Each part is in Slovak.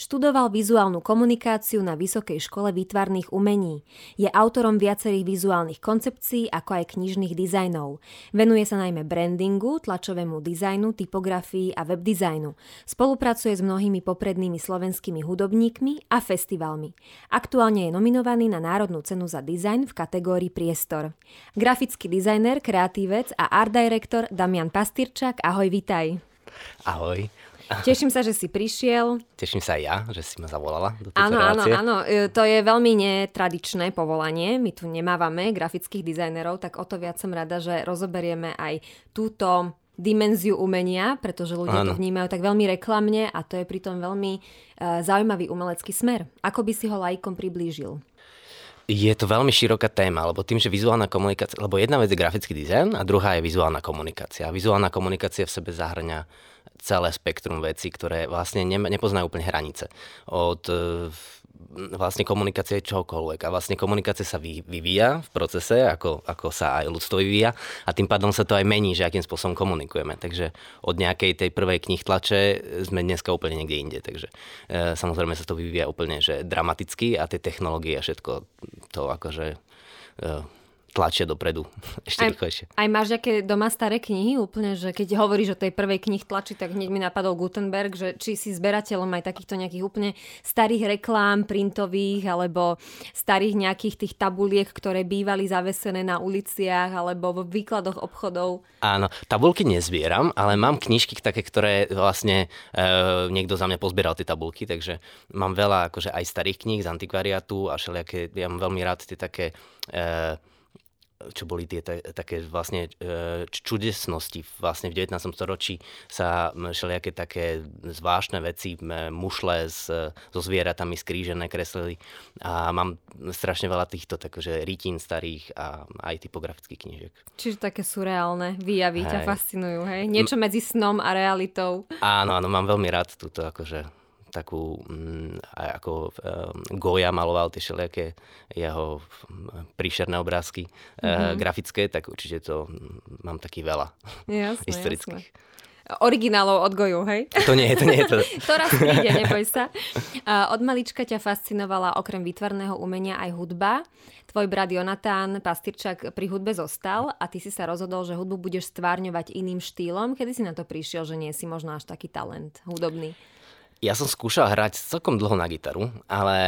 Študoval vizuálnu komunikáciu na Vysokej škole výtvarných umení. Je autorom viacerých vizuálnych koncepcií, ako aj knižných dizajnov. Venuje sa najmä brandingu, tlačovému dizajnu, typografii a webdizajnu. Spolupracuje s mnohými poprednými slovenskými hudobníkmi a festivalmi. Aktuálne je nominovaný na Národnú cenu za dizajn v kategórii Priestor. Grafický dizajner, kreatívec a art director Damian Pastyrčak, ahoj, vitaj. Ahoj. Teším sa, že si prišiel. Teším sa aj ja, že si ma zavolala do Áno, áno, áno. E, to je veľmi netradičné povolanie. My tu nemávame grafických dizajnerov, tak o to viac som rada, že rozoberieme aj túto dimenziu umenia, pretože ľudia áno. to vnímajú tak veľmi reklamne a to je pritom veľmi uh, zaujímavý umelecký smer. Ako by si ho lajkom priblížil? Je to veľmi široká téma, lebo tým, že vizuálna komunikácia, lebo jedna vec je grafický dizajn a druhá je vizuálna komunikácia. Vizuálna komunikácia v sebe zahrňa celé spektrum vecí, ktoré vlastne ne, nepoznajú úplne hranice. Od e, vlastne komunikácie čokoľvek. A vlastne komunikácia sa vyvíja v procese, ako, ako sa aj ľudstvo vyvíja a tým pádom sa to aj mení, že akým spôsobom komunikujeme. Takže od nejakej tej prvej knih tlače sme dneska úplne niekde inde. Takže e, samozrejme sa to vyvíja úplne že dramaticky a tie technológie a všetko to akože e, tlačia dopredu ešte aj, rýchlejšie. Aj máš nejaké doma staré knihy úplne, že keď hovoríš o tej prvej knih tlači, tak hneď mi napadol Gutenberg, že či si zberateľom aj takýchto nejakých úplne starých reklám printových alebo starých nejakých tých tabuliek, ktoré bývali zavesené na uliciach alebo v výkladoch obchodov. Áno, tabulky nezbieram, ale mám knižky také, ktoré vlastne e, niekto za mňa pozbieral tie tabulky, takže mám veľa akože aj starých kníh z antikvariátu a všelijaké, ja mám veľmi rád tie také e, čo boli tie také vlastne e, čudesnosti. Vlastne v 19. storočí sa všelijaké také zvláštne veci, mušle s, so zvieratami skrížené kreslili a mám strašne veľa týchto takže rytín starých a aj typografických knižiek. Čiže také surreálne výjavy hej. ťa fascinujú, hej? Niečo medzi snom a realitou. Áno, áno, mám veľmi rád túto akože takú, mm, ako Goya maloval tie všelijaké jeho príšerné obrázky mm-hmm. grafické, tak určite to mm, mám taký veľa jasne, historických. Jasne originálov od Goju, hej? To nie je, to nie je to. to raz príde, neboj sa. Od malička ťa fascinovala okrem výtvarného umenia aj hudba. Tvoj brat Jonatán Pastyrčak pri hudbe zostal a ty si sa rozhodol, že hudbu budeš stvárňovať iným štýlom. Kedy si na to prišiel, že nie si možno až taký talent hudobný? Ja som skúšal hrať celkom dlho na gitaru, ale,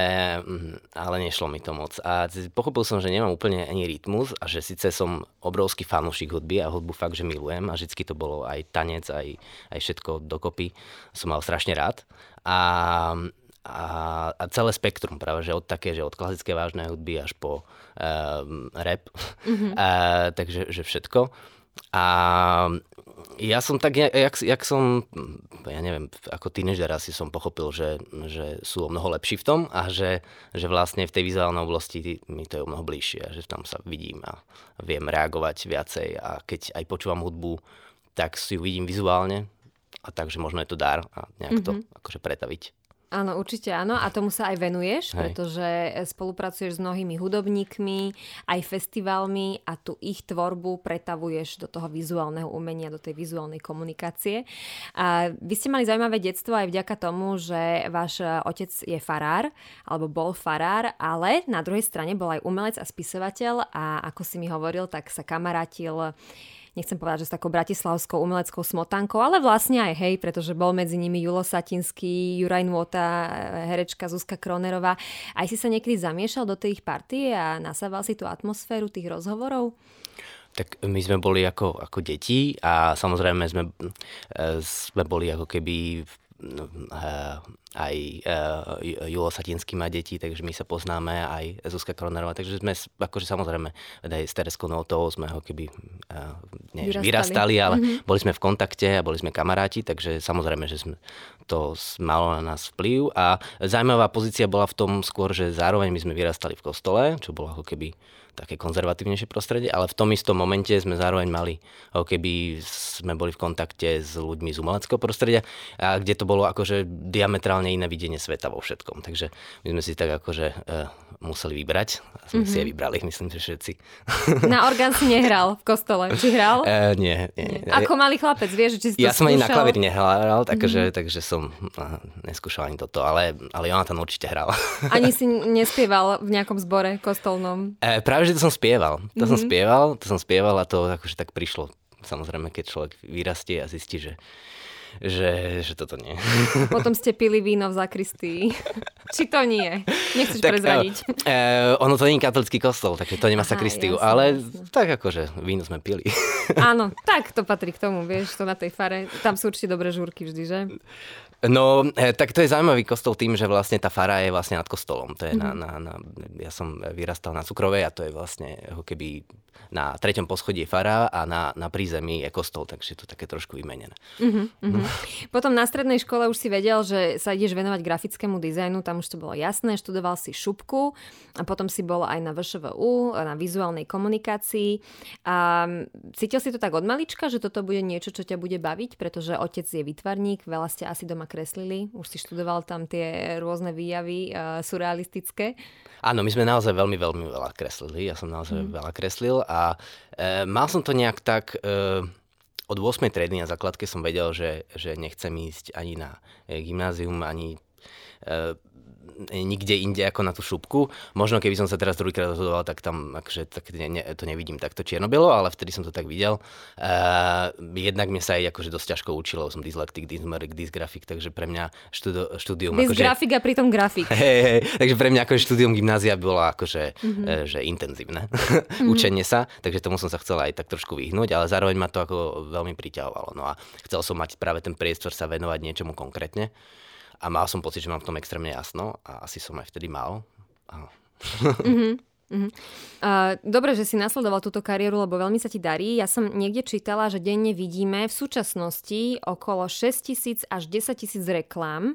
mm, ale nešlo mi to moc. A pochopil som, že nemám úplne ani rytmus a že síce som obrovský fanúšik hudby a hudbu fakt, že milujem a vždycky to bolo aj tanec, aj, aj všetko dokopy. Som mal strašne rád. A, a, a celé spektrum práve, že od také, že od klasické vážnej hudby až po um, rap. Mm-hmm. A, takže že všetko. A ja som tak, jak, jak som, ja neviem, ako tínežer asi som pochopil, že, že sú o mnoho lepší v tom a že, že vlastne v tej vizuálnej oblasti mi to je o mnoho bližšie že tam sa vidím a viem reagovať viacej a keď aj počúvam hudbu, tak si ju vidím vizuálne a takže možno je to dar a nejak mm-hmm. to mhm. akože pretaviť. Áno, určite áno a tomu sa aj venuješ, Hej. pretože spolupracuješ s mnohými hudobníkmi, aj festivalmi a tu ich tvorbu pretavuješ do toho vizuálneho umenia, do tej vizuálnej komunikácie. A vy ste mali zaujímavé detstvo aj vďaka tomu, že váš otec je farár, alebo bol farár, ale na druhej strane bol aj umelec a spisovateľ a ako si mi hovoril, tak sa kamarátil nechcem povedať, že s takou bratislavskou umeleckou smotankou, ale vlastne aj hej, pretože bol medzi nimi Julo Satinský, Juraj Nôta, herečka Zuzka Kronerová. Aj si sa niekedy zamiešal do tej ich a nasával si tú atmosféru tých rozhovorov? Tak my sme boli ako, ako deti a samozrejme sme, e, sme boli ako keby aj uh, Julo Satinský má deti, takže my sa poznáme, aj Zuzka Kronerová, takže sme akože samozrejme aj s Tereskou Notovou sme ho keby uh, nie, vyrastali. vyrastali, ale mm-hmm. boli sme v kontakte a boli sme kamaráti, takže samozrejme, že sme, to malo na nás vplyv a zaujímavá pozícia bola v tom skôr, že zároveň my sme vyrastali v kostole, čo bolo ako keby také konzervatívnejšie prostredie, ale v tom istom momente sme zároveň mali, keby sme boli v kontakte s ľuďmi z umeleckého prostredia, a kde to bolo akože diametrálne iné videnie sveta vo všetkom. Takže my sme si tak akože uh, museli vybrať a sme mm-hmm. si aj vybrali, myslím, že všetci. Na orgán si nehral v kostole, či hral? Uh, nie, nie, nie. Ako malý chlapec, vieš, či si to Ja som ani na klavír nehral, takže, mm-hmm. takže som uh, neskúšal ani toto, ale, ale Jonathan určite hral. Ani si nespieval v nejakom zbore kostolnom? Uh, práve práve, že to som spieval. To mm-hmm. som mhm. spieval, to som spieval a to akože tak prišlo. Samozrejme, keď človek vyrastie a zistí, že že, že toto nie. Potom ste pili víno v zakristii. Či to nie? Nechceš tak, prezradiť. E, ono to nie je katolický kostol, takže to nemá sakristiu, jasne, ale jasne. tak akože víno sme pili. Áno, tak to patrí k tomu, vieš, to na tej fare. Tam sú určite dobré žúrky vždy, že? No, e, tak to je zaujímavý kostol tým, že vlastne tá fara je vlastne nad kostolom. To je na, mhm. na, na, ja som vyrastal na Cukrovej a to je vlastne ako keby na treťom poschodí je fara a na, na prízemí je kostol, takže je to také trošku vymenené. Mm-hmm, mm-hmm. Potom na strednej škole už si vedel, že sa ideš venovať grafickému dizajnu, tam už to bolo jasné, študoval si šupku a potom si bol aj na VŠVU, na vizuálnej komunikácii. A cítil si to tak od malička, že toto bude niečo, čo ťa bude baviť, pretože otec je vytvarník, veľa ste asi doma kreslili, už si študoval tam tie rôzne výjavy uh, surrealistické. Áno, my sme naozaj veľmi, veľmi veľa kreslili. Ja som naozaj mm. veľa kreslil a e, mal som to nejak tak... E, od 8. triedy na základke som vedel, že, že nechcem ísť ani na gymnázium, ani nikde inde ako na tú šupku. Možno keby som sa teraz druhýkrát rozhodoval, tak tam akože, tak ne, ne, to nevidím takto čierno-bielo, ale vtedy som to tak videl. Uh, jednak mi sa aj akože dosť ťažko učilo, som dyslektik, dysmerik, dysgrafik, takže pre mňa štúdio, štúdium... Dysgrafik akože, a pritom grafik. Hej, hej, takže pre mňa akože štúdium gymnázia bolo akože mm-hmm. uh, že intenzívne mm-hmm. učenie sa, takže tomu som sa chcel aj tak trošku vyhnúť, ale zároveň ma to ako veľmi priťahovalo. No a chcel som mať práve ten priestor sa venovať niečomu konkrétne a mal som pocit, že mám v tom extrémne jasno a asi som aj vtedy mal. mm-hmm. Uh-huh. Uh, dobre, že si nasledoval túto kariéru, lebo veľmi sa ti darí. Ja som niekde čítala, že denne vidíme v súčasnosti okolo 6 tisíc až 10 tisíc reklám,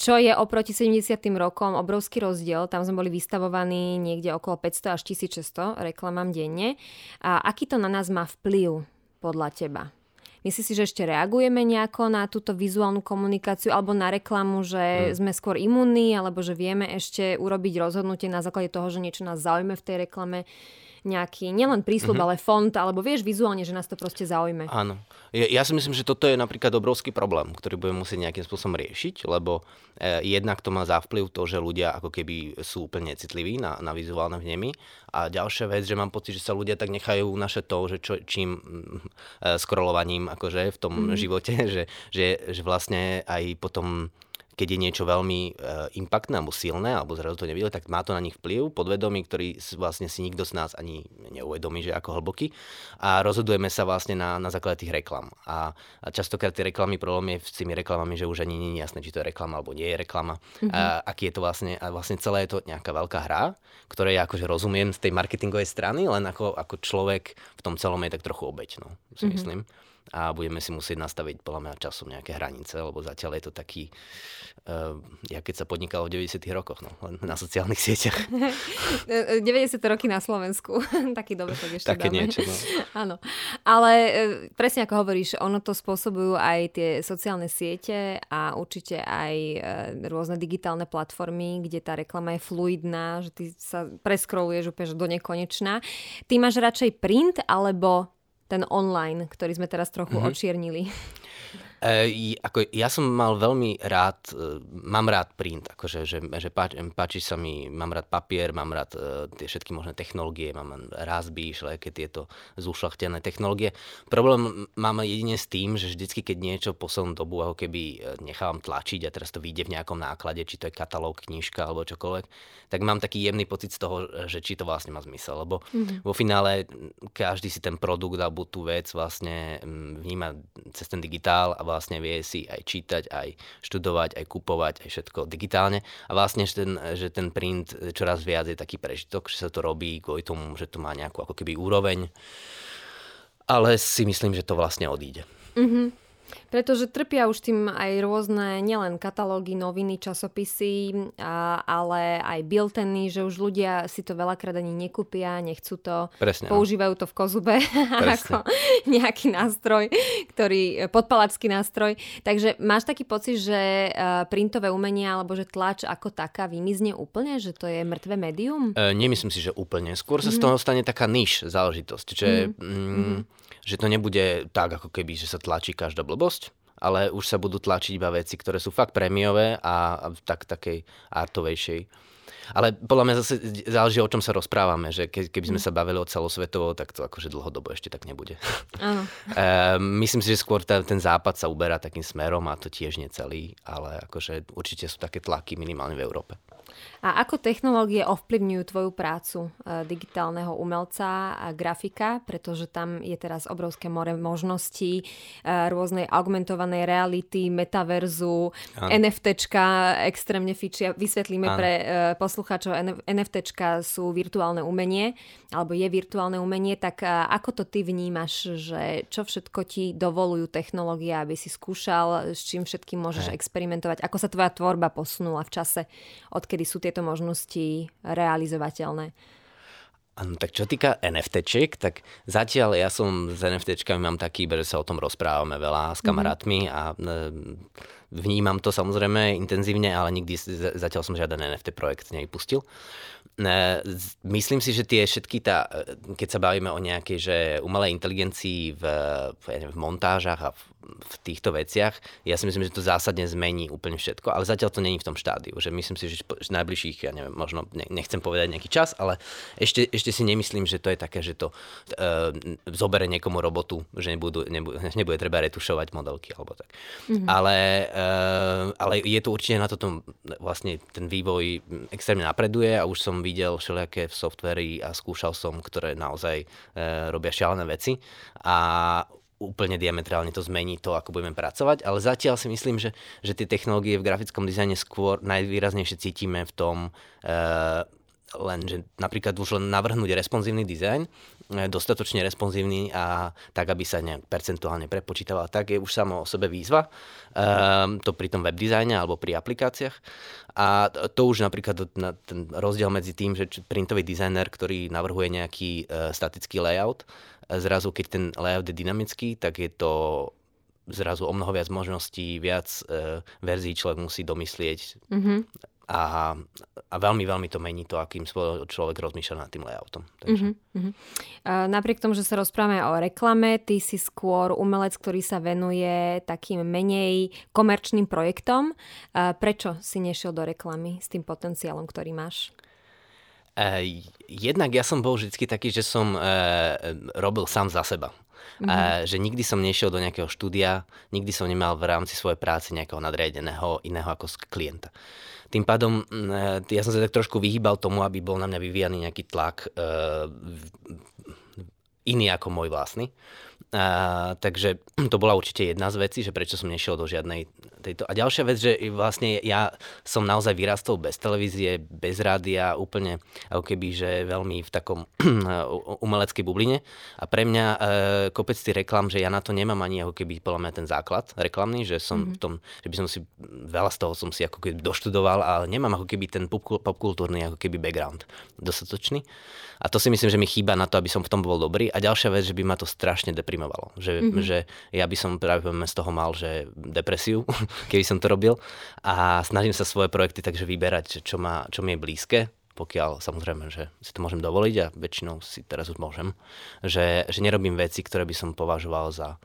čo je oproti 70. rokom obrovský rozdiel. Tam sme boli vystavovaní niekde okolo 500 až 1600 reklamám denne. A aký to na nás má vplyv podľa teba? Myslíš si, že ešte reagujeme nejako na túto vizuálnu komunikáciu alebo na reklamu, že hmm. sme skôr imunní alebo že vieme ešte urobiť rozhodnutie na základe toho, že niečo nás zaujme v tej reklame? Nejaký, nielen prísľub, mm-hmm. ale font, alebo vieš vizuálne, že nás to proste zaujme. Áno. Ja, ja si myslím, že toto je napríklad obrovský problém, ktorý budeme musieť nejakým spôsobom riešiť, lebo eh, jednak to má za vplyv to, že ľudia ako keby sú úplne citliví na, na vizuálne vnemy. A ďalšia vec, že mám pocit, že sa ľudia tak nechajú naše to, že čo, čím eh, scrollovaním akože v tom mm-hmm. živote, že, že, že vlastne aj potom keď je niečo veľmi e, impaktné alebo silné, alebo zrazu to nevidel, tak má to na nich vplyv, podvedomí, ktorý vlastne si nikto z nás ani neuvedomí, že ako hlboký. A rozhodujeme sa vlastne na, na základe tých reklam. A, a častokrát tie reklamy, problém je s tými reklamami, že už ani nie je jasné, či to je reklama alebo nie je reklama. Mm-hmm. A, aký je to vlastne, a vlastne celé je to nejaká veľká hra, ktorej ja akože rozumiem z tej marketingovej strany, len ako, ako človek v tom celom je tak trochu obeď, no, si mm-hmm. myslím a budeme si musieť nastaviť podľa mňa časom nejaké hranice, lebo zatiaľ je to taký, uh, ja keď sa podnikalo v 90 rokoch, no, len na sociálnych sieťach. 90 roky na Slovensku, taký dobre to ešte Také dáme. niečo, no. Áno, ale presne ako hovoríš, ono to spôsobujú aj tie sociálne siete a určite aj rôzne digitálne platformy, kde tá reklama je fluidná, že ty sa preskroluješ úplne do nekonečná. Ty máš radšej print alebo ten online, ktorý sme teraz trochu mm-hmm. očiernili. E, ako, ja som mal veľmi rád, e, mám rád print, akože, že, že páči, páči sa mi, mám rád papier, mám rád e, tie všetky možné technológie, mám rázby, všelijaké tieto zúšľachtené technológie. Problém mám jedine s tým, že vždycky, keď niečo poslednú dobu ako keby e, nechávam tlačiť a teraz to vyjde v nejakom náklade, či to je katalóg, knižka alebo čokoľvek, tak mám taký jemný pocit z toho, že či to vlastne má zmysel, lebo mm-hmm. vo finále každý si ten produkt alebo tú vec vlastne vníma cez ten digitál a vlastne vie si aj čítať, aj študovať, aj kupovať, aj všetko digitálne. A vlastne, že ten, že ten print čoraz viac je taký prežitok, že sa to robí kvôli tomu, že to má nejakú ako keby úroveň. Ale si myslím, že to vlastne odíde. Mm-hmm. Pretože trpia už tým aj rôzne, nielen katalógy, noviny, časopisy, a, ale aj bilteny, že už ľudia si to veľakrát ani nekúpia, nechcú to, Presne, no. používajú to v kozube ako nejaký nástroj, ktorý, podpalačský nástroj. Takže máš taký pocit, že printové umenie alebo že tlač ako taká vymizne úplne, že to je mŕtve médium? E, nemyslím si, že úplne. Skôr sa mm. z mhm. toho stane taká níž záležitosť, že mm. Mm, že to nebude tak, ako keby, že sa tlačí každá blbosť, ale už sa budú tlačiť iba veci, ktoré sú fakt prémiové a, a tak takej artovejšej. Ale podľa mňa zase záleží, o čom sa rozprávame, že ke, keby sme mm. sa bavili o celosvetovo, tak to akože dlhodobo ešte tak nebude. Áno. e, myslím si, že skôr ten, ten západ sa uberá takým smerom a to tiež nie celý, ale akože určite sú také tlaky minimálne v Európe. A ako technológie ovplyvňujú tvoju prácu e, digitálneho umelca a grafika, pretože tam je teraz obrovské more možností e, rôznej augmentovanej reality, metaverzu, ano. NFTčka extrémne fičia. Vysvetlíme ano. pre e, poslucháčov, NFTčka sú virtuálne umenie, alebo je virtuálne umenie, tak ako to ty vnímaš, že čo všetko ti dovolujú technológie, aby si skúšal, s čím všetkým môžeš Hej. experimentovať, ako sa tvoja tvorba posunula v čase, odkedy sú tieto možnosti realizovateľné? Ano, tak čo týka NFTčiek, tak zatiaľ ja som s NFTčkami mám taký, že sa o tom rozprávame veľa s mhm. kamarátmi a e, vnímam to samozrejme intenzívne, ale nikdy zatiaľ som žiaden NFT projekt nevypustil. E, myslím si, že tie všetky tá, e, keď sa bavíme o nejakej že umelej inteligencii v, v montážach a v v týchto veciach. Ja si myslím, že to zásadne zmení úplne všetko, ale zatiaľ to není v tom štádiu. Že myslím si, že najbližších, ja neviem, možno nechcem povedať nejaký čas, ale ešte, ešte si nemyslím, že to je také, že to uh, zobere niekomu robotu, že nebudú, nebude, nebude treba retušovať modelky alebo tak. Mm-hmm. Ale, uh, ale je to určite na toto vlastne ten vývoj extrémne napreduje a už som videl všelijaké softvery a skúšal som, ktoré naozaj uh, robia šialené veci. A úplne diametrálne to zmení to, ako budeme pracovať, ale zatiaľ si myslím, že, že tie technológie v grafickom dizajne skôr najvýraznejšie cítime v tom, uh, len, že napríklad už len navrhnúť responsívny dizajn, dostatočne responsívny a tak, aby sa nejak percentuálne prepočítaval, tak je už samo o sebe výzva. Um, to pri tom web dizajne alebo pri aplikáciách. A to už napríklad na ten rozdiel medzi tým, že printový dizajner, ktorý navrhuje nejaký uh, statický layout, zrazu keď ten layout je dynamický, tak je to zrazu o mnoho viac možností, viac e, verzií človek musí domyslieť. Mm-hmm. A, a veľmi, veľmi to mení to, akým človek rozmýšľa nad tým layoutom. Takže. Mm-hmm. Uh, napriek tomu, že sa rozprávame o reklame, ty si skôr umelec, ktorý sa venuje takým menej komerčným projektom. Prečo si nešiel do reklamy s tým potenciálom, ktorý máš? Uh, jednak ja som bol vždy taký, že som uh, robil sám za seba. Mm-hmm. Uh, že nikdy som nešiel do nejakého štúdia, nikdy som nemal v rámci svojej práce nejakého nadriadeného iného ako klienta. Tým pádom uh, ja som sa tak trošku vyhýbal tomu, aby bol na mňa vyvíjaný nejaký tlak uh, iný ako môj vlastný. A, takže to bola určite jedna z vecí, že prečo som nešiel do žiadnej tejto. A ďalšia vec, že vlastne ja som naozaj vyrastol bez televízie, bez rádia, úplne ako keby, že veľmi v takom umeleckej bubline. A pre mňa e, kopec tých reklam, že ja na to nemám ani ako keby podľa mňa ten základ reklamný, že som mm-hmm. v tom, že by som si, veľa z toho som si ako keby doštudoval, ale nemám ako keby ten popkultúrny ako keby background dostatočný. A to si myslím, že mi chýba na to, aby som v tom bol dobrý. A ďalšia vec, že by ma to strašne deprimovalo. Že, mm-hmm. že ja by som práve z toho mal, že depresiu, keby som to robil. A snažím sa svoje projekty takže vyberať, čo, má, čo mi je blízke pokiaľ samozrejme, že si to môžem dovoliť a väčšinou si teraz už môžem, že, že nerobím veci, ktoré by som považoval za,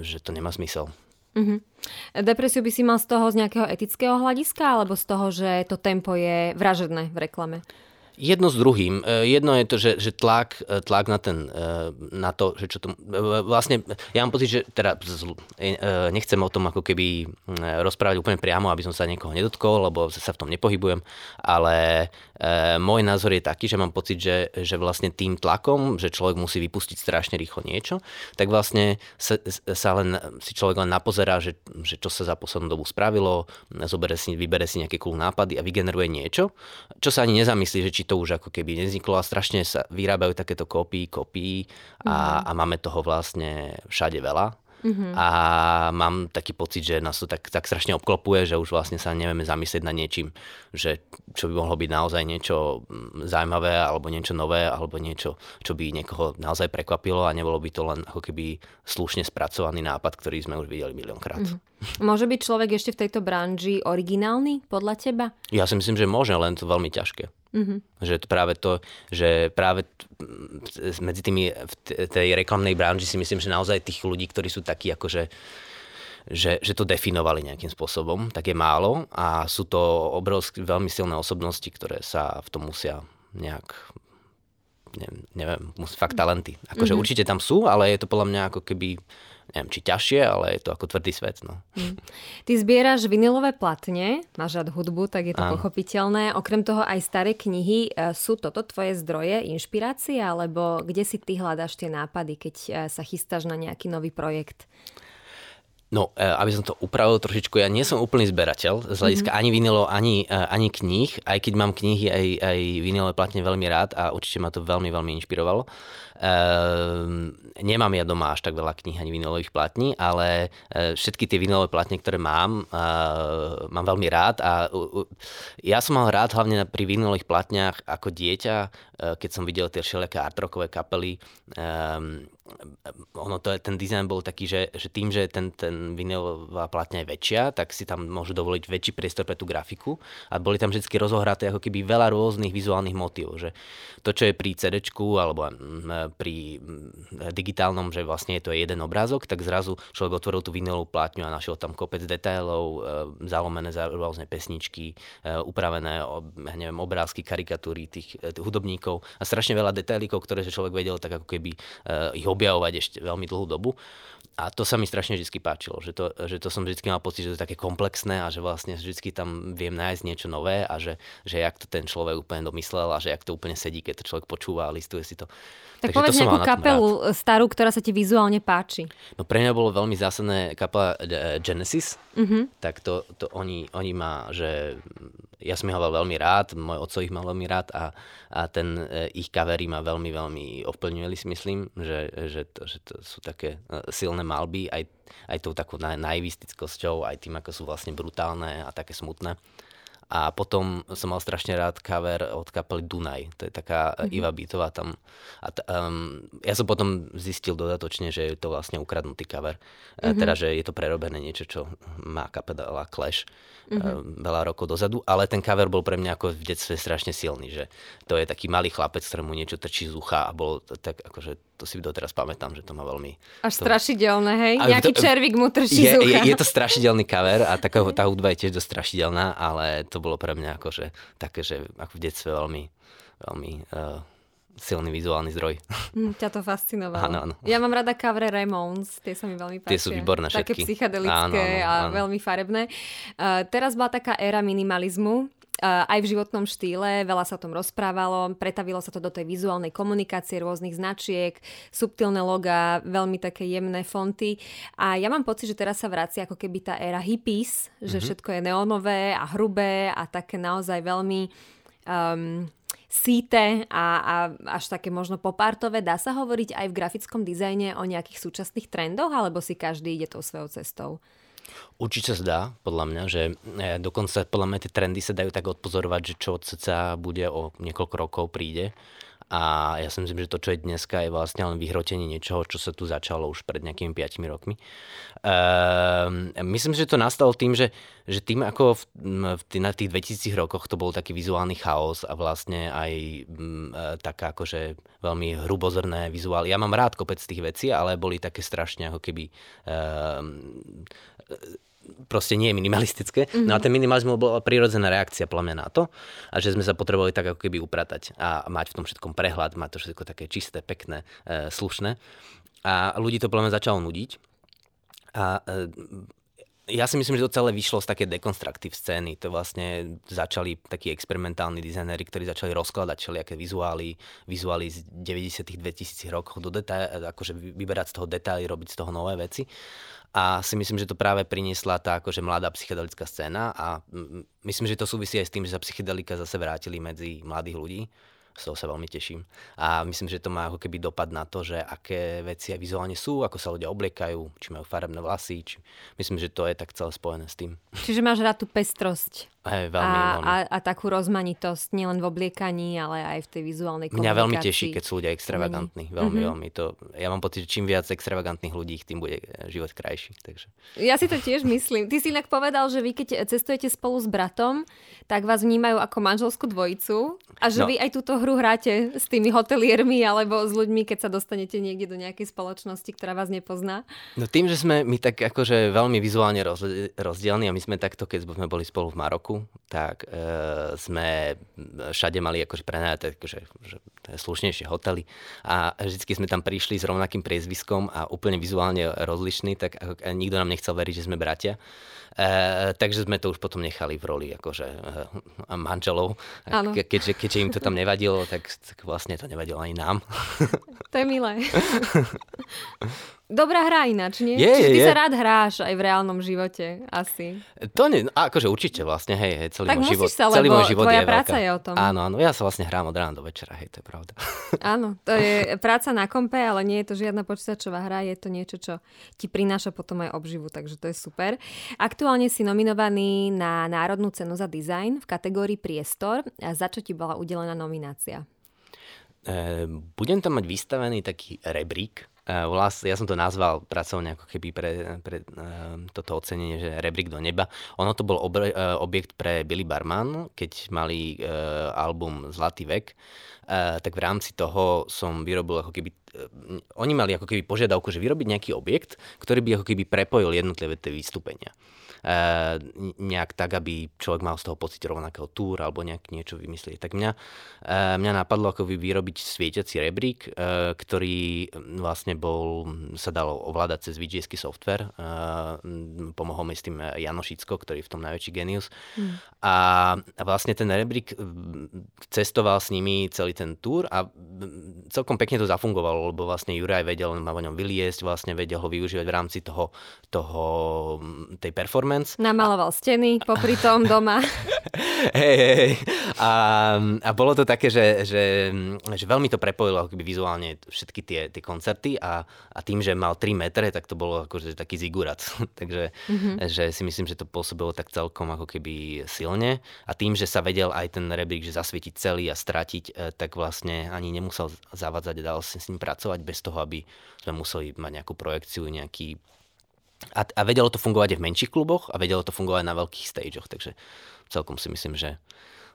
že to nemá zmysel. Mm-hmm. Depresiu by si mal z toho z nejakého etického hľadiska alebo z toho, že to tempo je vražedné v reklame? Jedno s druhým. E, jedno je to, že, že tlak, e, tlak na, ten, e, na to, že čo to... Vlastne, ja mám pocit, že teda nechcem o tom ako keby rozprávať úplne priamo, aby som sa niekoho nedotkol, lebo sa v tom nepohybujem, ale môj názor je taký, že mám pocit, že, že vlastne tým tlakom, že človek musí vypustiť strašne rýchlo niečo, tak vlastne sa, sa len, si človek len napozerá, že, že čo sa za poslednú dobu spravilo, zobere si, vybere si nejaké cool nápady a vygeneruje niečo, čo sa ani nezamyslí, že či to už ako keby nevzniklo a strašne sa vyrábajú takéto kopí, kopí a, mm. a máme toho vlastne všade veľa. Mm-hmm. A mám taký pocit, že nás to tak, tak strašne obklopuje, že už vlastne sa nevieme zamyslieť nad niečím, že čo by mohlo byť naozaj niečo mm, zaujímavé, alebo niečo nové, alebo niečo, čo by niekoho naozaj prekvapilo a nebolo by to len ako keby slušne spracovaný nápad, ktorý sme už videli miliónkrát. Mm-hmm. Môže byť človek ešte v tejto branži originálny podľa teba? Ja si myslím, že môže, len to veľmi ťažké. Mm-hmm. Že to práve to, že práve medzi tými v tej reklamnej branži si myslím, že naozaj tých ľudí, ktorí sú takí akože že, že to definovali nejakým spôsobom, tak je málo a sú to obrovské, veľmi silné osobnosti, ktoré sa v tom musia nejak neviem, neviem fakt talenty. Akože mm-hmm. určite tam sú, ale je to podľa mňa ako keby neviem, či ťažšie, ale je to ako tvrdý svet. No. Mm. Ty zbieraš vinilové platne, máš rád hudbu, tak je to Áno. pochopiteľné. Okrem toho aj staré knihy. E, sú toto tvoje zdroje, inšpirácie, alebo kde si ty hľadáš tie nápady, keď e, sa chystáš na nejaký nový projekt? No, e, aby som to upravil trošičku, ja nie som úplný zberateľ z hľadiska mm-hmm. ani vinilo, ani, ani kníh, aj keď mám knihy, aj, aj vinilové platne veľmi rád a určite ma to veľmi, veľmi inšpirovalo. Uh, nemám ja doma až tak veľa kníh ani vinilových platní, ale uh, všetky tie vinilové platne, ktoré mám, uh, mám veľmi rád a uh, ja som mal rád hlavne pri vinilových platniach ako dieťa, uh, keď som videl tie všelijaké artrokové kapely. Um, ono to ten dizajn bol taký, že, že tým, že ten, ten vinilová platňa je väčšia, tak si tam môžu dovoliť väčší priestor pre tú grafiku a boli tam vždy rozohraté ako keby veľa rôznych vizuálnych motivov, že to, čo je pri CD alebo pri mm, digitálnom, že vlastne je to jeden obrázok, tak zrazu človek otvoril tú vinilovú platňu a našiel tam kopec detailov, e, zalomené za rôzne pesničky, e, upravené neviem, obrázky, karikatúry tých, e, tých hudobníkov a strašne veľa detailikov, ktoré že človek vedel tak ako keby ich objavovať ešte veľmi dlhú dobu. A to sa mi strašne vždy páčilo, že to, že to som vždy mal pocit, že to je také komplexné a že vlastne vždy tam viem nájsť niečo nové a že, že jak to ten človek úplne domyslel a že jak to úplne sedí, keď to človek počúva a listuje si to. Tak Takže povedz nejakú kapelu rád. starú, ktorá sa ti vizuálne páči. No pre mňa bolo veľmi zásadné kapela Genesis. Mm-hmm. Tak to, to oni, oni má, že ja som ich mal veľmi rád, môj oco ich mal veľmi rád a, a ten eh, ich kavery ma veľmi, veľmi ovplňovali si myslím, že, že, to, že to sú také eh, silné malby, aj, aj tou takou naivistickosťou, aj tým, ako sú vlastne brutálne a také smutné. A potom som mal strašne rád cover od kapely Dunaj. To je taká mm-hmm. Iva Beatová tam. A t- um, ja som potom zistil dodatočne, že je to vlastne ukradnutý cover. Mm-hmm. Teda, že je to prerobené niečo, čo má kapela Clash mm-hmm. veľa rokov dozadu. Ale ten cover bol pre mňa ako v detstve strašne silný, že to je taký malý chlapec, ktorému niečo trčí z ucha a bolo to tak akože to si doteraz pamätám, že to má veľmi... Až to... strašidelné, hej? A Nejaký to... červík mu trčí je. Je, je to strašidelný cover a taká, tá hudba je tiež dosť strašidelná, ale to bolo pre mňa akože také, že ako v detstve veľmi, veľmi uh, silný vizuálny zdroj. Mm, ťa to fascinovalo. Áno, áno. Ja mám rada kavre Ramones, tie sa mi veľmi páčia. Tie sú výborné všetky. Také psychedelické áno, áno, áno. a veľmi farebné. Uh, teraz bola taká éra minimalizmu, aj v životnom štýle, veľa sa o tom rozprávalo, pretavilo sa to do tej vizuálnej komunikácie rôznych značiek, subtilné loga, veľmi také jemné fonty. A ja mám pocit, že teraz sa vracia ako keby tá éra hippies, že mm-hmm. všetko je neonové a hrubé a také naozaj veľmi um, síte a, a až také možno popartové. Dá sa hovoriť aj v grafickom dizajne o nejakých súčasných trendoch, alebo si každý ide tou svojou cestou? Určite sa dá, podľa mňa, že e, dokonca podľa mňa tie trendy sa dajú tak odpozorovať, že čo od cca bude o niekoľko rokov príde. A ja si myslím, že to, čo je dneska, je vlastne len vyhrotenie niečoho, čo sa tu začalo už pred nejakými 5 rokmi. Ehm, myslím, že to nastalo tým, že, že tým ako v, v na tých 2000 rokoch to bol taký vizuálny chaos a vlastne aj m, e, taká akože veľmi hrubozrné vizuály. Ja mám rád kopec tých vecí, ale boli také strašne ako keby ehm, proste nie je minimalistické. Mm-hmm. No a ten minimalizmus bola prirodzená reakcia mňa na to a že sme sa potrebovali tak ako keby upratať a mať v tom všetkom prehľad, mať to všetko také čisté, pekné, e, slušné. A ľudí to mňa začalo nudiť. A e, ja si myslím, že to celé vyšlo z také dekonstruktív scény. To vlastne začali takí experimentálni dizajnéri, ktorí začali rozkladať všelijaké vizuály, vizuály z 90 2000 rokov do detail, akože vyberať z toho detaily, robiť z toho nové veci. A si myslím, že to práve priniesla tá akože mladá psychedelická scéna a myslím, že to súvisí aj s tým, že sa psychedelika zase vrátili medzi mladých ľudí z toho sa veľmi teším. A myslím, že to má ako keby dopad na to, že aké veci aj vizuálne sú, ako sa ľudia obliekajú, či majú farebné vlasy. Či... Myslím, že to je tak celé spojené s tým. Čiže máš rád tú pestrosť. Aj, veľmi, a, veľmi. A, a takú rozmanitosť, nielen v obliekaní, ale aj v tej vizuálnej komunikácii. Mňa veľmi teší, keď sú ľudia extravagantní. Veľmi, mm-hmm. veľmi. To, ja mám pocit, že čím viac extravagantných ľudí, tým bude život krajší. Takže. Ja si to tiež myslím. Ty si inak povedal, že vy keď cestujete spolu s bratom, tak vás vnímajú ako manželskú dvojicu a že no. vy aj túto hru hráte s tými hoteliermi alebo s ľuďmi, keď sa dostanete niekde do nejakej spoločnosti, ktorá vás nepozná. No tým, že sme my tak akože veľmi vizuálne rozdielni a my sme takto, keď sme boli spolu v Maroku, tak e, sme všade mali akože prenajaté akože, že, slušnejšie hotely a vždy sme tam prišli s rovnakým priezviskom a úplne vizuálne rozlišní, tak ako, nikto nám nechcel veriť, že sme bratia. E, takže sme to už potom nechali v roli akože e, manželov. Ke, keďže, keďže im to tam nevadilo, tak, tak vlastne to nevadilo ani nám. To je milé. Dobrá hra ináč, nie? Je, Čiže ty je. sa rád hráš aj v reálnom živote, asi. To nie, akože určite vlastne, hej, hej celý tak môj život. sa, celý môj život tvoja je práca veľká. je o tom. Áno, áno, ja sa vlastne hrám od rána do večera, hej, to je pravda. Áno, to je práca na kompe, ale nie je to žiadna počítačová hra, je to niečo, čo ti prináša potom aj obživu, takže to je super. Aktuálne si nominovaný na Národnú cenu za dizajn v kategórii Priestor. Za čo ti bola udelená nominácia? E, budem tam mať vystavený taký rebrík, Vlastne, ja som to nazval pracovne ako keby pre, pre uh, toto ocenenie, že rebrík do neba. Ono to bol ob, objekt pre Billy Barman, keď mali album Zlatý vek, tak v rámci toho som vyrobil ako keby oni mali ako keby požiadavku, že vyrobiť nejaký objekt, ktorý by ako keby prepojil jednotlivé tie vystúpenia. Eh, nejak tak, aby človek mal z toho pocit rovnakého túra alebo nejak niečo vymyslieť. Tak mňa, eh, mňa napadlo ako vyrobiť svietiaci rebrík, eh, ktorý vlastne bol, sa dalo ovládať cez VGS software. Pomohol mi s tým Jano Šicko, ktorý je v tom najväčší genius. Mm. A vlastne ten rebrík cestoval s nimi celý ten túr a celkom pekne to zafungovalo, lebo vlastne Juraj vedel ma o ňom vyliesť, vlastne vedel ho využívať v rámci toho, toho tej performance performance. Namaloval steny popri tom doma. hej, hej. A, a bolo to také, že, že, že veľmi to prepojilo akoby vizuálne všetky tie, tie koncerty a, a tým, že mal 3 metre, tak to bolo akože taký zigurac. Takže mm-hmm. že si myslím, že to pôsobilo tak celkom ako keby silne a tým, že sa vedel aj ten rebrík, že zasvietiť celý a stratiť, e, tak vlastne ani nemusel zavadzať a dal si s ním pracovať bez toho, aby sme museli mať nejakú projekciu, nejaký a, a vedelo to fungovať aj v menších kluboch a vedelo to fungovať na veľkých stageoch, takže celkom si myslím, že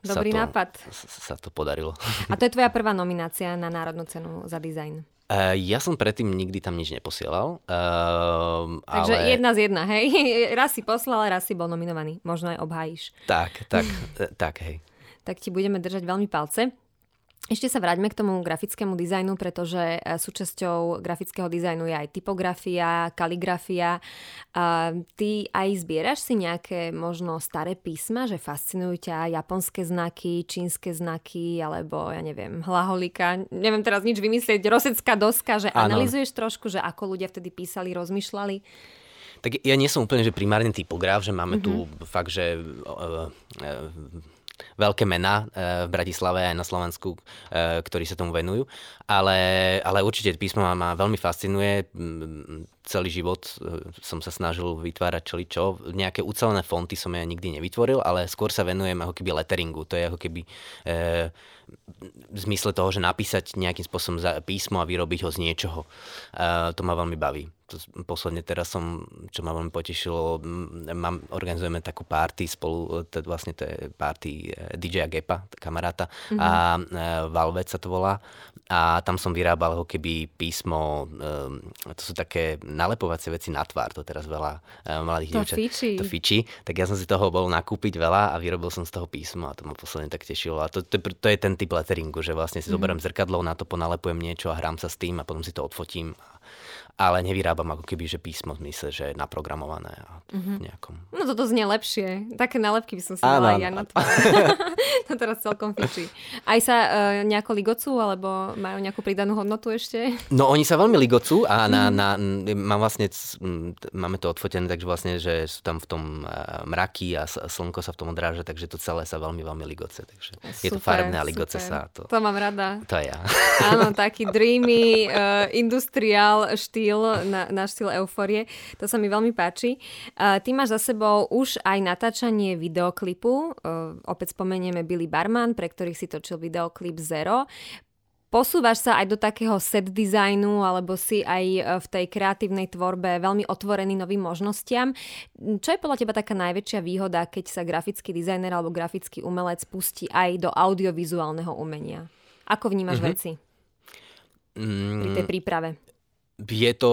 Dobrý sa to, nápad. sa to podarilo. A to je tvoja prvá nominácia na Národnú cenu za dizajn? Uh, ja som predtým nikdy tam nič neposielal. Uh, Takže ale... jedna z jedna, hej? Raz si poslal, raz si bol nominovaný. Možno aj obhájiš. Tak, tak, tak, hej. Tak ti budeme držať veľmi palce. Ešte sa vráťme k tomu grafickému dizajnu, pretože e, súčasťou grafického dizajnu je aj typografia, kaligrafia. Ty aj zbieraš si nejaké možno staré písma, že fascinujú ťa japonské znaky, čínske znaky, alebo ja neviem, hlaholika. Neviem teraz nič vymyslieť, rosecká doska, že ano. analizuješ trošku, že ako ľudia vtedy písali, rozmýšľali? Tak ja nie som úplne že primárny typograf, že máme mm-hmm. tu fakt, že uh, uh, veľké mená eh, v Bratislave aj na Slovensku, eh, ktorí sa tomu venujú. Ale, ale určite písmo ma, ma veľmi fascinuje. Celý život eh, som sa snažil vytvárať čo. Nejaké ucelené fonty som ja nikdy nevytvoril, ale skôr sa venujem ako keby letteringu. To je ako keby v zmysle toho, že napísať nejakým spôsobom písmo a vyrobiť ho z niečoho. To ma veľmi baví to posledne teraz som, čo ma veľmi potešilo, mám, organizujeme takú party spolu, to, vlastne to je party eh, DJ Gepa, kamaráta, mm-hmm. a e, Valvec sa to volá. A tam som vyrábal ho keby písmo, e, to sú také nalepovacie veci na tvár, to teraz veľa e, mladých to dievčat. To fičí. Tak ja som si toho bol nakúpiť veľa a vyrobil som z toho písmo a to ma posledne tak tešilo. A to, to, to je ten typ letteringu, že vlastne si mm-hmm. zoberiem zrkadlo, na to ponalepujem niečo a hrám sa s tým a potom si to odfotím ale nevyrábam ako keby, že písmo v zmysle, že je naprogramované a mm-hmm. nejakom... No toto znie lepšie. Také nálepky by som si mala ja na to teraz celkom fičí. Aj sa uh, nejako ligocú, alebo majú nejakú pridanú hodnotu ešte? No oni sa veľmi ligocú a na, mm. na, mám vlastne, máme to odfotené, takže vlastne, že sú tam v tom uh, mraky a slnko sa v tom odráža, takže to celé sa veľmi, veľmi ligoce. Takže super, je to farebné a ligoce super. sa. To, to mám rada. To je ja. Áno, taký dreamy, uh, industriál štýl štýl, na, náš štýl euforie. To sa mi veľmi páči. Uh, ty máš za sebou už aj natáčanie videoklipu. Uh, opäť spomenieme Billy Barman, pre ktorých si točil videoklip Zero. Posúvaš sa aj do takého set dizajnu alebo si aj e, v tej kreatívnej tvorbe veľmi otvorený novým možnostiam. Čo je podľa teba taká najväčšia výhoda, keď sa grafický dizajner alebo grafický umelec pustí aj do audiovizuálneho umenia? Ako vnímaš mm-hmm. veci? Pri tej mm. príprave je to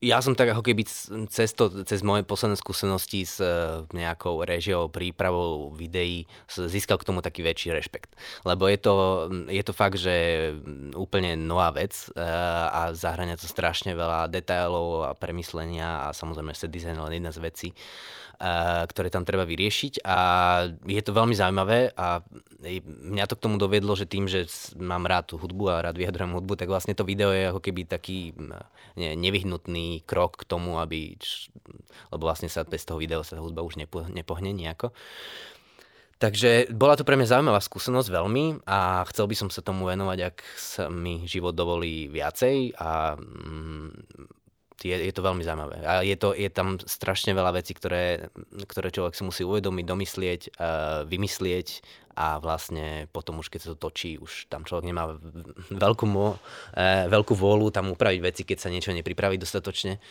ja som tak ako keby cez, to, cez moje posledné skúsenosti s e, nejakou režiou, prípravou videí získal k tomu taký väčší rešpekt. Lebo je to, je to fakt, že úplne nová vec e, a zahrania to strašne veľa detailov a premyslenia a samozrejme set design len jedna z vecí ktoré tam treba vyriešiť a je to veľmi zaujímavé a mňa to k tomu doviedlo, že tým, že mám rád tú hudbu a rád vyjadrujem hudbu, tak vlastne to video je ako keby taký ne, nevyhnutný krok k tomu, aby, lebo vlastne sa bez toho videa sa hudba už nepo, nepohne nejako. Takže bola to pre mňa zaujímavá skúsenosť veľmi a chcel by som sa tomu venovať, ak sa mi život dovolí viacej a je, je to veľmi zaujímavé. A je, to, je tam strašne veľa vecí, ktoré, ktoré človek si musí uvedomiť, domyslieť, uh, vymyslieť a vlastne potom už keď sa to točí, už tam človek nemá veľkú, mo, uh, veľkú vôľu tam upraviť veci, keď sa niečo nepripraví dostatočne.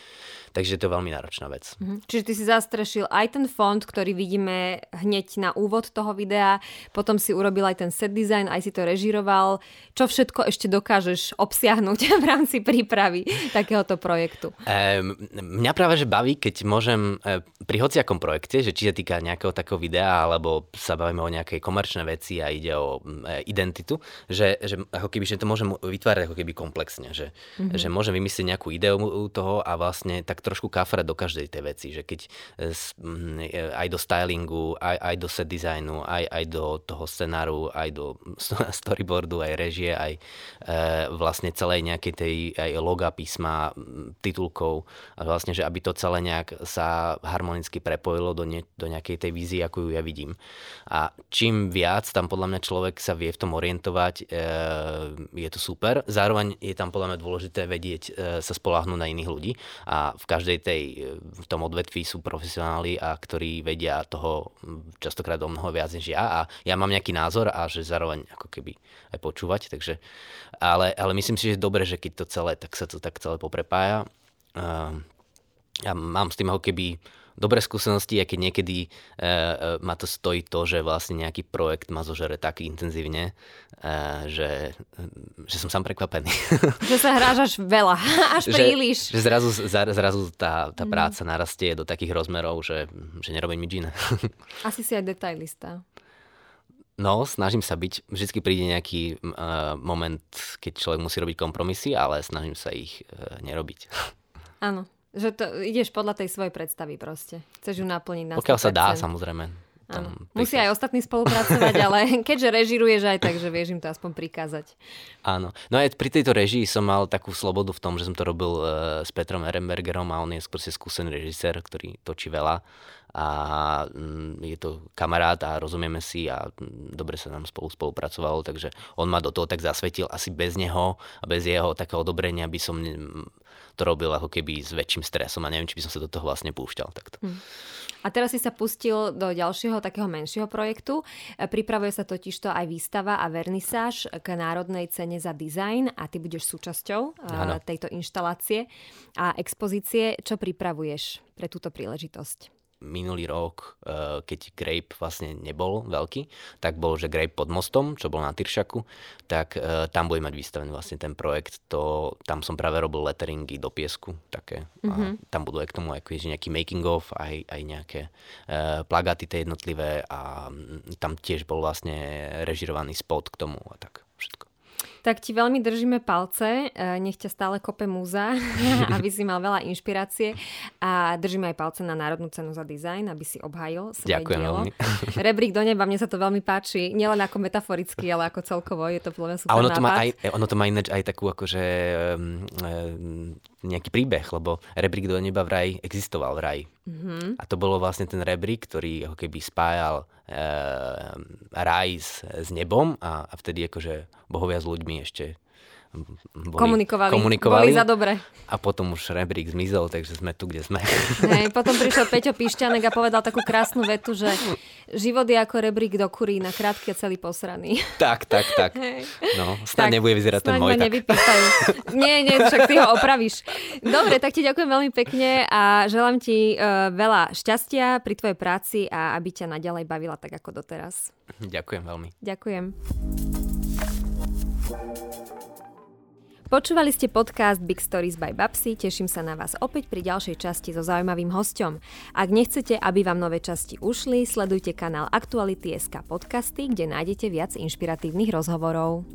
Takže je to veľmi náročná vec. Mhm. Čiže ty si zastrešil aj ten fond, ktorý vidíme hneď na úvod toho videa, potom si urobil aj ten set design, aj si to režiroval. Čo všetko ešte dokážeš obsiahnuť v rámci prípravy takéhoto projektu? Um, mňa práve že baví, keď môžem e, pri hociakom projekte, že či sa týka nejakého takého videa, alebo sa bavíme o nejakej komerčnej veci a ide o e, identitu, že, že ako keby, že to môžem vytvárať ako keby komplexne, že, mm-hmm. že môžem vymyslieť nejakú ideu toho a vlastne tak trošku kafra do každej tej veci, že keď e, aj do stylingu, aj, aj do set designu, aj, aj do toho scenáru, aj do storyboardu, aj režie, aj e, vlastne celej nejakej tej aj loga písma, titulkov a vlastne, že aby to celé nejak sa harmonicky prepojilo do, ne, do nejakej tej vízie, ako ju ja vidím. A čím viac tam podľa mňa človek sa vie v tom orientovať, e, je to super. Zároveň je tam podľa mňa dôležité vedieť e, sa spolahnúť na iných ľudí a v každej tej, v tom odvetví sú profesionáli a ktorí vedia toho častokrát o mnoho viac než ja a ja mám nejaký názor a že zároveň ako keby aj počúvať, takže ale, ale myslím si, že je dobre, že keď to celé, tak sa to tak celé poprepája. Ja mám s tým ako keby dobré skúsenosti, keď niekedy e, e, ma to stojí to, že vlastne nejaký projekt ma zožere tak intenzívne, e, že, že som sám prekvapený. Že sa hráš až veľa, až že, príliš. Že zrazu, zrazu tá, tá mhm. práca narastie do takých rozmerov, že, že nerobím nič iné. Asi si aj detailista. No, snažím sa byť. Vždycky príde nejaký uh, moment, keď človek musí robiť kompromisy, ale snažím sa ich uh, nerobiť. Áno, že to ideš podľa tej svojej predstavy proste. Chceš ju naplniť na Pokiaľ 100%. sa dá, samozrejme. Áno. Musí aj ostatní spolupracovať, ale keďže režiruješ aj tak, že vieš im to aspoň prikázať. Áno. No aj pri tejto režii som mal takú slobodu v tom, že som to robil uh, s Petrom Ehrenbergerom a on je skôr skúsený režisér, ktorý točí veľa a mm, je to kamarát a rozumieme si a mm, dobre sa nám spolu spolupracovalo, takže on ma do toho tak zasvetil. Asi bez neho a bez jeho takého odobrenia by som to robil ako keby s väčším stresom a neviem, či by som sa do toho vlastne púšťal takto. Hmm. A teraz si sa pustil do ďalšieho takého menšieho projektu. Pripravuje sa totižto aj výstava a vernisáž k Národnej cene za dizajn a ty budeš súčasťou ano. tejto inštalácie a expozície. Čo pripravuješ pre túto príležitosť? Minulý rok, eh, keď Grape vlastne nebol veľký, tak bol, že Grape pod mostom, čo bol na Tyršaku, tak eh, tam bude mať vystavený vlastne ten projekt. To, tam som práve robil letteringy do piesku také. Mm-hmm. A mhm. tam budú aj k tomu aj nejaký making of, aj, aj nejaké uh, plagáty tie jednotlivé a mm, tam tiež bol vlastne režirovaný spot k tomu a tak. Tak ti veľmi držíme palce, e, nech ťa stále kope múza, aby si mal veľa inšpirácie a držíme aj palce na Národnú cenu za dizajn, aby si obhajil svoje Ďakujem dielo. Veľmi. Rebrík do neba, mne sa to veľmi páči, nielen ako metaforicky, ale ako celkovo, je to veľmi super A ono to, má aj, ono to má ináč aj takú akože um, nejaký príbeh, lebo rebrík do neba vraj existoval vraj. Mm-hmm. A to bolo vlastne ten rebrík, ktorý ako keby spájal e, raj s, s nebom a, a vtedy akože bohovia s ľuďmi ešte boli, komunikovali, komunikovali. Boli za dobre. A potom už rebrík zmizol, takže sme tu, kde sme. Hej, potom prišiel Peťo Pišťanek a povedal takú krásnu vetu, že život je ako rebrík do kurí, na krátky a celý posraný. Tak, tak, tak. Hej. No, snad tak, nebude vyzerať ten môj. Tak. Nie, nie, však ty ho opravíš. Dobre, tak ti ďakujem veľmi pekne a želám ti uh, veľa šťastia pri tvojej práci a aby ťa naďalej bavila tak ako doteraz. Ďakujem veľmi. Ďakujem. Počúvali ste podcast Big Stories by Babsy, teším sa na vás opäť pri ďalšej časti so zaujímavým hostom. Ak nechcete, aby vám nové časti ušli, sledujte kanál Aktuality.sk podcasty, kde nájdete viac inšpiratívnych rozhovorov.